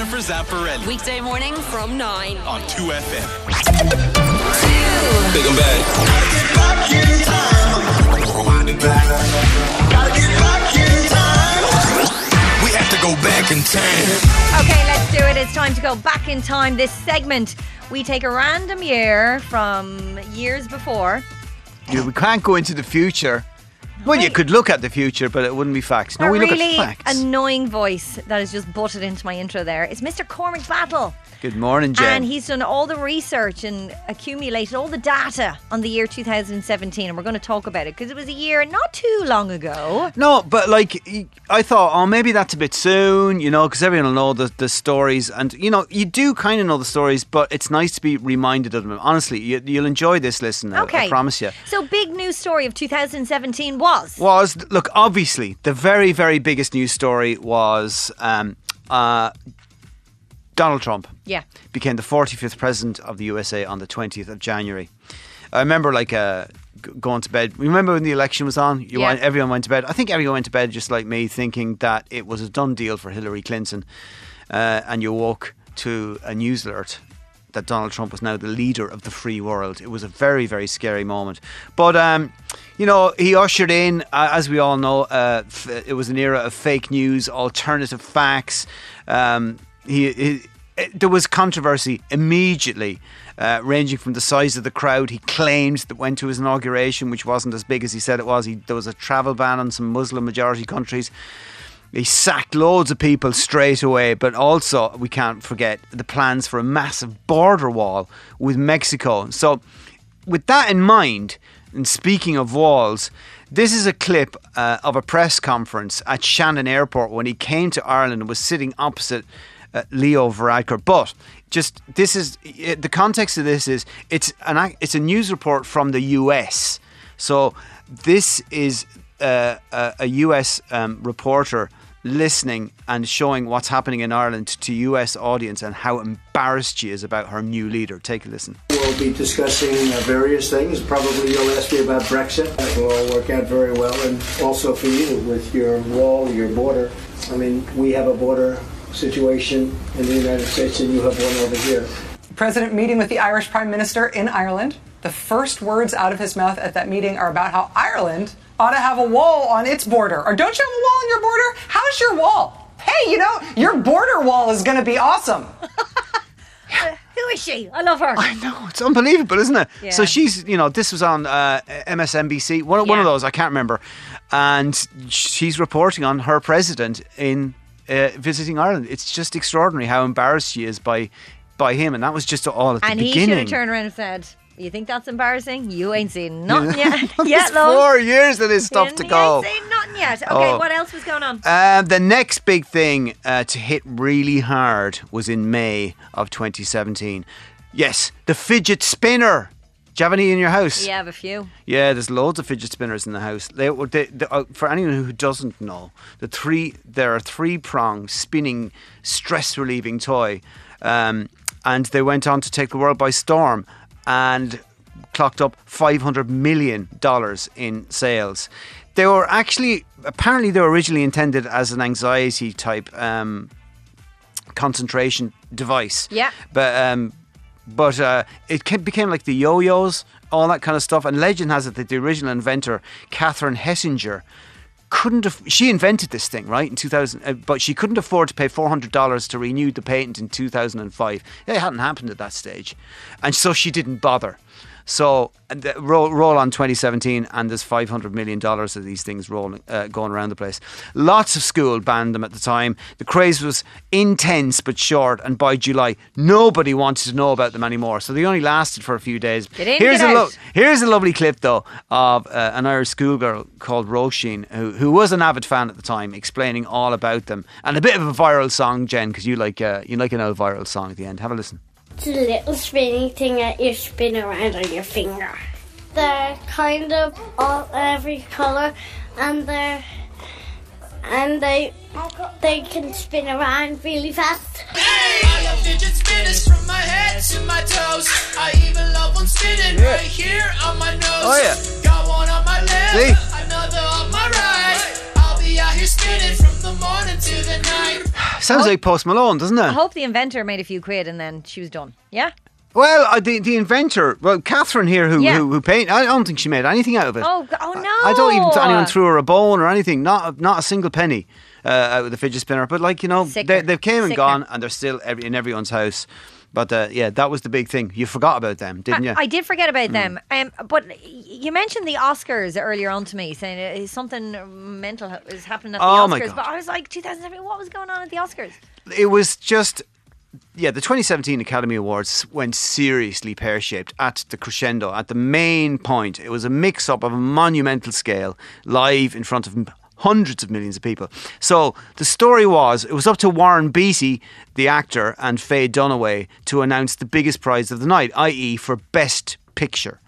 Jennifer Zamparelli Weekday morning from 9. on 2FM. Big and bad. We have to go back in time. Okay, let's do it. It's time to go back in time. This segment, we take a random year from years before. You know, we can't go into the future. Well, you could look at the future, but it wouldn't be facts. No, a we look really at facts. annoying voice that has just butted into my intro there. It's Mr. Cormac Battle. Good morning, Jen. And he's done all the research and accumulated all the data on the year 2017. And we're going to talk about it because it was a year not too long ago. No, but like I thought, oh, maybe that's a bit soon, you know, because everyone will know the, the stories, and you know, you do kind of know the stories, but it's nice to be reminded of them. Honestly, you, you'll enjoy this listen. I- Okay. I promise you. So, big news story of 2017 was. Was look, obviously, the very, very biggest news story was um, uh, Donald Trump. Yeah. became the 45th president of the USA on the 20th of January. I remember like uh, going to bed. Remember when the election was on? You Yeah. went, everyone went to bed. I think everyone went to bed just like me, thinking that it was a done deal for Hillary Clinton. Uh, and you woke to a news alert that Donald Trump was now the leader of the free world. It was a very, very scary moment. But, um, you know, he ushered in, uh, as we all know, uh, f- it was an era of fake news, alternative facts. Um, he, he, it- there was controversy immediately, uh, ranging from the size of the crowd he claimed that went to his inauguration, which wasn't as big as he said it was. He, there was a travel ban on some Muslim majority countries. He sacked loads of people straight away, but also we can't forget the plans for a massive border wall with Mexico. So, with that in mind, and speaking of walls, this is a clip uh, of a press conference at Shannon Airport when he came to Ireland and was sitting opposite uh, Leo Varadkar. But just this is uh, the context of this is it's an it's a news report from the US. So this is uh, a, a US um, reporter listening and showing what's happening in Ireland to US audience and how embarrassed she is about her new leader. Take a listen. We'll be discussing uh, various things. Probably you'll ask me about Brexit. That will all work out very well. And also for you with your wall, your border. I mean, we have a border situation in the United States and you have one over here. President meeting with the Irish Prime Minister in Ireland. The first words out of his mouth at that meeting are about how Ireland ought to have a wall on its border. Or don't you have a wall on your border? How's your wall? Hey, you know, your border wall is going to be awesome. Who is she? I love her. I know it's unbelievable, isn't it? Yeah. So she's, you know, this was on uh, MSNBC, one, one of those I can't remember, and she's reporting on her president in uh, visiting Ireland. It's just extraordinary how embarrassed she is by by him, and that was just all at the beginning. and he should beginning. have turned around and said, You think that's embarrassing? You ain't seen nothing yet. Yet, love. four years of this stuff to go. You ain't seen nothing yet. Okay, Oh. what else was going on? Uh, the next big thing uh, to hit really hard was in May of 2017. Yes, the fidget spinner. Do you have any in your house? Yeah, I have a few. Yeah, there's loads of fidget spinners in the house. They, they, they, uh, for anyone who doesn't know, the three there are three prong spinning stress relieving toy, um, and they went on to take the world by storm and clocked up 500 million dollars in sales. They were actually apparently they were originally intended as an anxiety type um, concentration device. Yeah. but um, but uh, it became like the yo-yos, all that kind of stuff. And legend has it that the original inventor, Catherine Hettinger, couldn't. Aff- she invented this thing right in 2000, uh, but she couldn't afford to pay 400 dollars to renew the patent in 2005. It hadn't happened at that stage, and so she didn't bother. So the- roll, roll on 2017, and there's 500 million dollars of these things rolling, uh, going around the place. Lots of school banned them at the time. The craze was intense but short, and by July, nobody wanted to know about them anymore. So they only lasted for a few days. In, here's a out. here's a lovely clip though of uh, an Irish schoolgirl called Roisin, who who was an avid fan at the time, explaining all about them, and a bit of a viral song, Jen, because you like uh, you like an old viral song at the end. Have a listen. It's a little spinning thing that you spin around on your finger. They're kind of all every color, and they're and they they can spin around really fast. I love fidget spinners from my head to my toes. I even love one spinning right here on my nose. Oh, yeah. Got one on my left, See? Sounds like Post Malone, doesn't it? I hope the inventor made a few quid and then she was done. Yeah. Well, uh, the the inventor, well, Catherine here, who Yeah. who, who paint, I don't think she made anything out of it. Oh, g- oh no. I don't even think anyone threw her a bone or anything. Not not a single penny uh, out of the fidget spinner. But like you know, they, they've came and Sickener. gone, and they're still every, in everyone's house. But uh, yeah, that was the big thing. You forgot about them, didn't you? I, I did forget about Hmm. them. Um, but you mentioned the Oscars earlier on to me, saying uh, something mental is happening at the Oh, Oscars. But I was like, 2007, what was going on at the Oscars? it was just yeah the 2017 academy awards went seriously pear-shaped at the crescendo at the main point it was a mix-up of a monumental scale live in front of hundreds of millions of people so the story was it was up to warren beatty the actor and faye dunaway to announce the biggest prize of the night i.e for best picture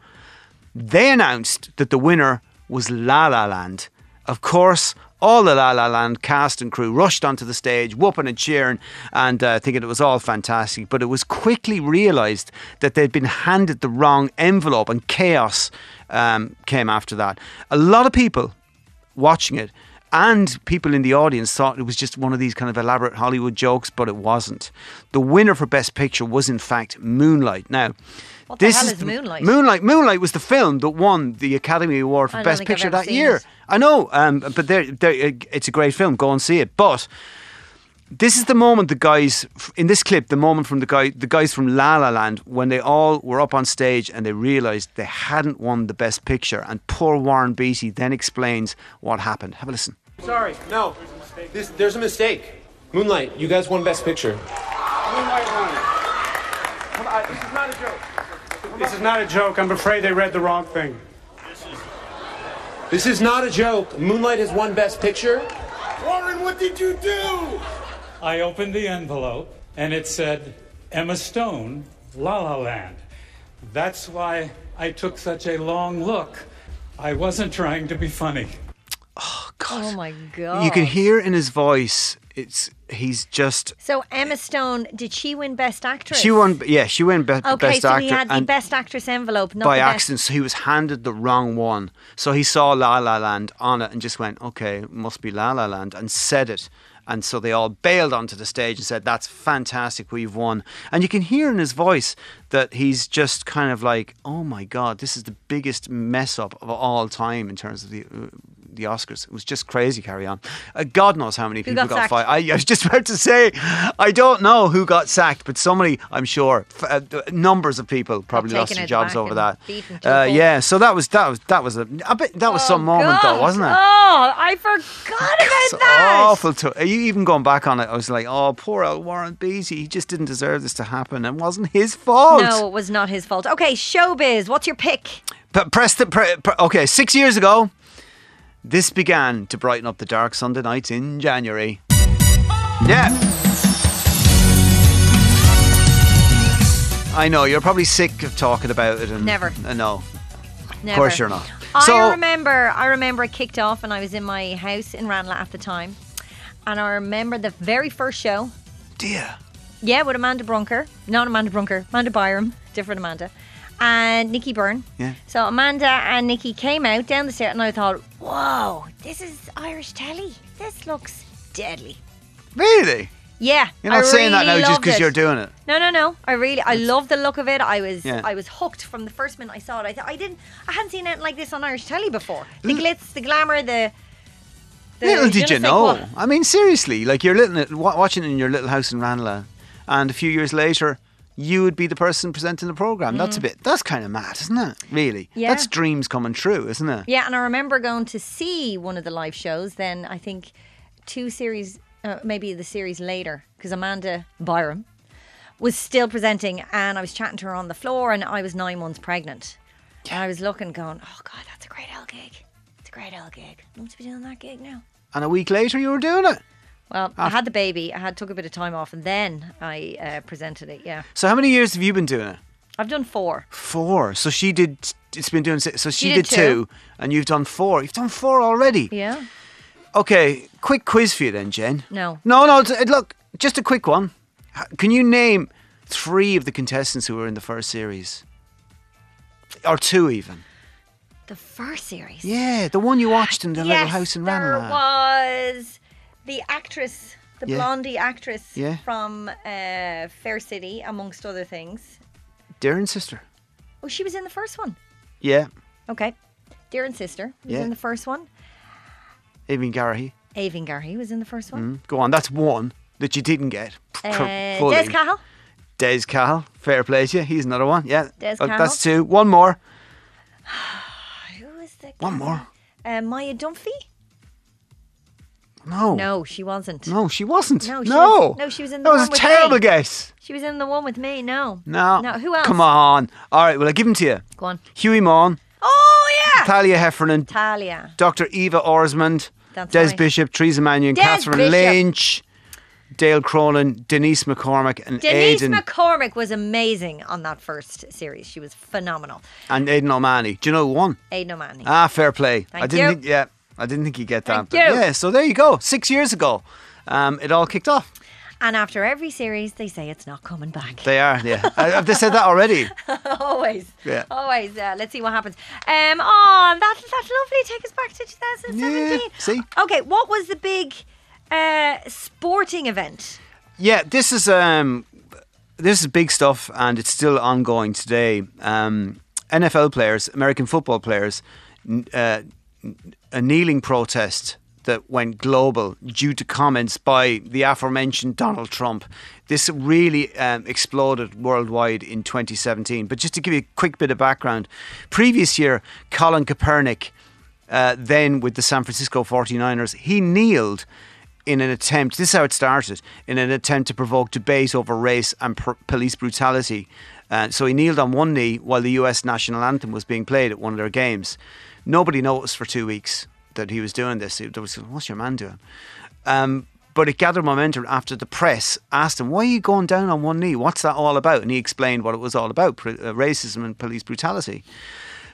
they announced that the winner was La La Land. Of course, all the La La Land cast and crew rushed onto the stage, whooping and cheering, and uh, thinking it was all fantastic. But it was quickly realised that they'd been handed the wrong envelope, and chaos um, came after that. A lot of people watching it and people in the audience thought it was just one of these kind of elaborate Hollywood jokes, but it wasn't. The winner for Best Picture was, in fact, Moonlight. Now, What the this hell is is Moonlight? Moonlight. Moonlight was the film that won the Academy Award for Best Picture that year. it. I know, um, but they're, they're, it's a great film. Go and see it. But this is the moment the guys in this clip, the moment from the guy, the guys from La La Land, when they all were up on stage and they realised they hadn't won the Best Picture, and poor Warren Beatty then explains what happened. Have a listen. Sorry, no. This, there's a mistake. Moonlight, you guys won Best Picture. Moonlight won. On, This is not a joke. This is not a joke. I'm afraid they read the wrong thing. This is not a joke. Moonlight has won Best Picture. Warren, what did you do? I opened the envelope and it said Emma Stone, La La Land. That's why I took such a long look. I wasn't trying to be funny. Oh god. Oh my god! You can hear in his voice, it's he's just. So Emma Stone, did she win Best Actress? She won, yeah, she won be- Okay, Best so Actor. he had the Best Actress envelope, not by the best- accident. So he was handed the wrong one. So he saw La La Land on it and just went, okay, must be La La Land, and said it. And so they all bailed onto the stage and said, that's fantastic, we've won. And you can hear in his voice that he's just kind of like, oh my God, this is the biggest mess up of all time in terms of the. Uh, The Oscars. It was just crazy. Carry on. Uh, God knows how many people got got, fired. I, I was just about to say, I don't know who got sacked, but somebody, I'm sure, f- uh, numbers of people probably lost their jobs over that. Uh, yeah, so that was that was that was a, I bet that was some moment God. though, wasn't it? Oh, I forgot about It's that. awful to. Are you even going back on it? I was like, oh, poor old Warren Beatty. He just didn't deserve this to happen. It wasn't his fault. No, it was not his fault. Okay, showbiz. What's your pick? P- press the. Pre- pre- okay, six years ago, this began to brighten up the dark Sunday nights in January. Yeah. I know you're probably sick of talking about it. And, Never. Uh, no, Never. of course you're not. I so remember. I remember it kicked off, and I was in my house in Ranelagh at the time, and I remember the very first show. dear. Yeah, with Amanda Brunker, not Amanda Brunker, Amanda Byram, different Amanda, and Nikki Byrne. Yeah. So Amanda and Nikki came out down the stairs, and I thought, "Whoa, this is Irish telly. This looks deadly." Really? Yeah, You're not I saying that now just because you're doing it. No, no, no. I really, I love the look of it. I was, Yeah. I was hooked from the first minute I saw it. I thought I didn't, I hadn't seen anything like this on Irish telly before. The glitz, the glamour, the. the Little did you know. quoi. I mean, seriously, like you're little, wa- watching it in your little house in Ranelagh, and a few years later, you would be the person presenting the program. That's a bit. That's kind of mad, isn't it? Really. Mm. Yeah. That's dreams coming true, isn't it? Yeah, and I remember going to see one of the live shows. Then I think two series, uh, maybe the series later, because Amanda Byram was still presenting, and I was chatting to her on the floor, and I was nine months pregnant. And I was looking, going, "Oh God, that's a great L gig. It's a great L gig. I want to be doing that gig now." And a week later, you were doing it. Well, I had the baby. I had took a bit of time off, and then I uh, presented it. Yeah, So how many years have you been doing it? I've done four. Four. So she did. It's been doing. So she, did, did two, two. and you've done four. You've done four already. Yeah. Okay, quick quiz for you then, Jen. No. No, no. Look, just a quick one. Can you name three of the contestants who were in the first series, or two even? The first series. Yeah, the one you watched in the yes, little house in Ranelagh. there was the actress the Yeah. blondie actress Yeah. from uh, Fair City, amongst other things. Doireann's sister. Oh, she was in the first one. Yeah. Okay. Doireann Sister was Yeah. in the first one. Aoibhín Garrihy. Aoibhín Garrihy was in the first one. Mm. Go on. That's one that you didn't get. Uh, fully. Des Cahill. Des Cahill. Fair play to you. He's another one. Yeah. Des Uh, Cahill. That's two. One more. Who was the One more. Uh, Maia Dunphy? No. No, she wasn't. No, she wasn't. No, she no. was- no, she was in the That was a terrible guess. She was in the one with me. No. No. No. Who else? Come on. All right. Well, I give him to you. Go on. Hughie Maughan, Oh yeah. Thalia Heffernan, Thalia. Dr. Eva Orsmond, That's Des right. Bishop, Teresa Mannion, Des Katherine Bishop. Lynch, Dayl Cronin, Denise McCormack, and Denise Aidan McCormack was amazing on that first series. She was phenomenal. and Aidan O'Mahony. Do you know who won? Aidan O'Mahony. Ah, fair play. I Thank didn't you. think. Yeah, I didn't think you'd get that. Thank you. Yeah. So there you go. Six years ago, um, it all kicked off. And after every series, they say it's not coming back. They are. Yeah. Uh, Have they said that already? always. Yeah. Always. Uh, let's see what happens. Um. Oh, that, that's lovely. Take us back to 2017. Yeah, see? Okay. What was the big uh, sporting event? Yeah, this is um, this is big stuff, and it's still ongoing today. Um, NFL players, American football players, uh, a kneeling protest that went global due to comments by the aforementioned Donald Trump. This really um, exploded worldwide in 2017. But just to give you a quick bit of background, previous year, Colin Kaepernick, uh, then with the San Francisco 49ers, he kneeled in an attempt, this is how it started, in an attempt to provoke debate over race and police brutality. Uh, so he kneeled on one knee while the US national anthem was being played at one of their games. Nobody noticed for two weeks that he was doing this. There was, what's your man doing? Um, but it gathered momentum after the press asked him, Why are you going down on one knee? What's that all about? And he explained what it was all about uh, racism and police brutality.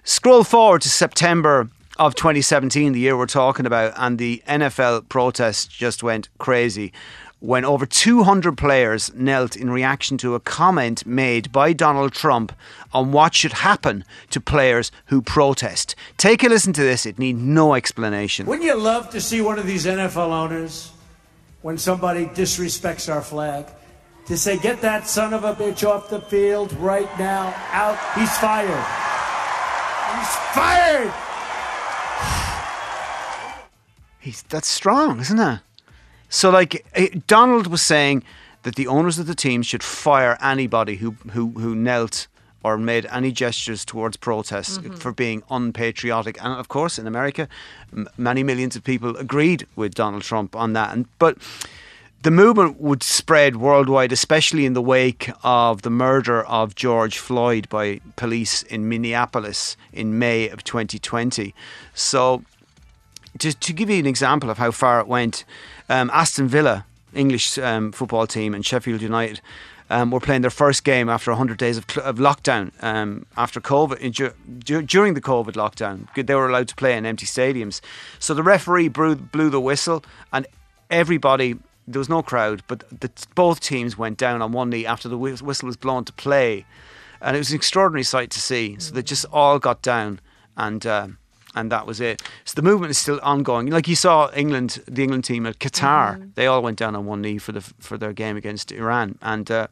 Scroll forward to September of 2017, the year we're talking about, and the NFL protest just went crazy when over 200 players knelt in reaction to a comment made by Donald Trump on what should happen to players who protest. Take a listen to this, it needs no explanation. Wouldn't you love to see one of these NFL owners, when somebody disrespects our flag, to say, get that son of a bitch off the field right now, out, he's fired. He's fired! He's, that's strong, isn't it? So, like, eh, Donald was saying that the owners of the team should fire anybody who, who, who knelt or made any gestures towards protests for being unpatriotic. And of course, in America, m- many millions of people agreed with Donald Trump on that. And but the movement would spread worldwide, especially in the wake of the murder of George Floyd by police in Minneapolis in May of 2020. So to, to give you an example of how far it went, um, Aston Villa, English um, football team, and Sheffield United um, were playing their first game after 100 days of, cl- of lockdown. Um, after COVID, dur- during the COVID lockdown, they were allowed to play in empty stadiums. So the referee blew, blew the whistle, and everybody. There was no crowd, but the, both teams went down on one knee after the whistle was blown to play, and it was an extraordinary sight to see. So they just all got down, and um, and that was it. So the movement is still ongoing. Like you saw England, the England team at Qatar, they all went down on one knee for the for their game against Iran, and uh,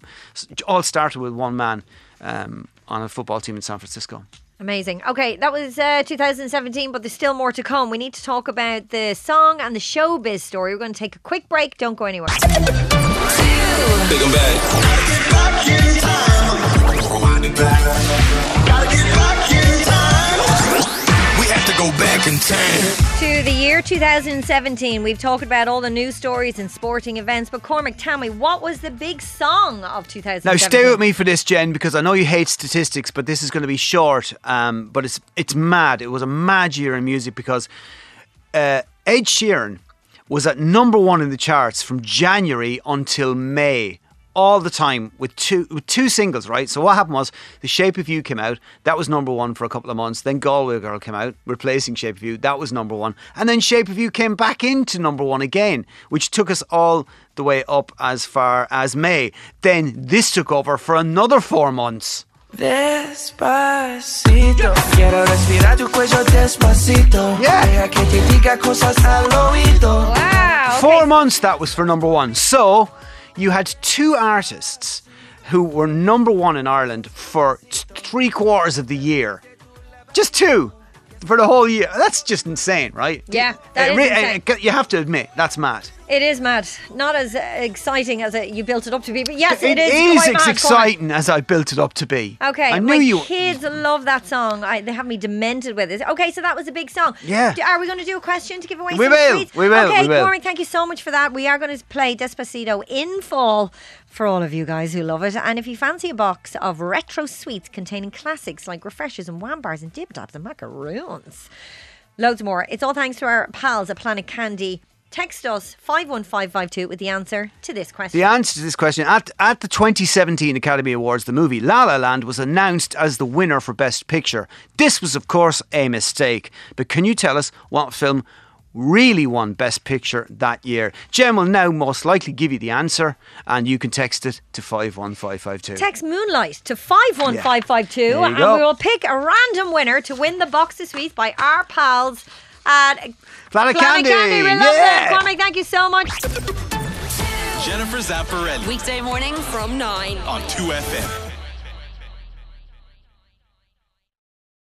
all started with one man um, on a football team in San Francisco. Amazing. Okay, that was uh, 2017, but there's still more to come. We need to talk about the song and the showbiz story. We're going to take a quick break. Don't go anywhere. Big and bad. We have to go back in time. to the year 2017. We've talked about all the news stories and sporting events, but Cormac, tell me, what was the big song of 2017? Now stay with me for this, Jen, because I know you hate statistics, but this is going to be short. Um, but it's it's mad. It was a mad year in music because uh, Ed Sheeran was at number one in the charts from January until May. All the time with two with two singles, right? So what happened was The Shape of You came out. That was number one for a couple of months. Then Galway Girl came out, replacing Shape of You. That was number one. And then Shape of You came back into number one again, which took us all the way up as far as May. Then this took over for another four months. Despacito, quiero respirar tu cuello despacito. Deja que te diga cosas al oído. Four months that was for number one. So you had two artists who were number one in Ireland for t- three quarters of the year. Just two for the whole year. That's just insane, right? Yeah, that Uh, is insane. uh, You have to admit, that's mad. It is mad. Not as exciting as it, you built it up to be, but yes, It it is. is quite as mad, exciting as I built it up to be. Okay, I knew my you. kids love that song. I, they have me demented with it. Okay, so that was a big song. Yeah. D- Are we going to do a question to give away We some will, sweets? we will, Okay, we will. Thank you so much for that. We are going to play Despacito in full for all of you guys who love it. And if you fancy a box of retro sweets containing classics like refreshers and wham bars and dip dabs and macaroons, loads more. It's all thanks to our pals at Planet Candy. Text us 51552 with the answer to this question. The answer to this question at, at the 2017 Academy Awards, the movie La La Land was announced as the winner for Best Picture. This was, of course, a mistake. But can you tell us what film really won Best Picture that year? Jen will now most likely give you the answer, and you can text it to 51552. Text Moonlight to 51552 There you and go. we will pick a random winner to win the box of sweets by our pals at Planet Planet Candy, We love yeah. them. Cormac, thank you so much. Jennifer Zamparelli Weekday morning from 9. on 2FM.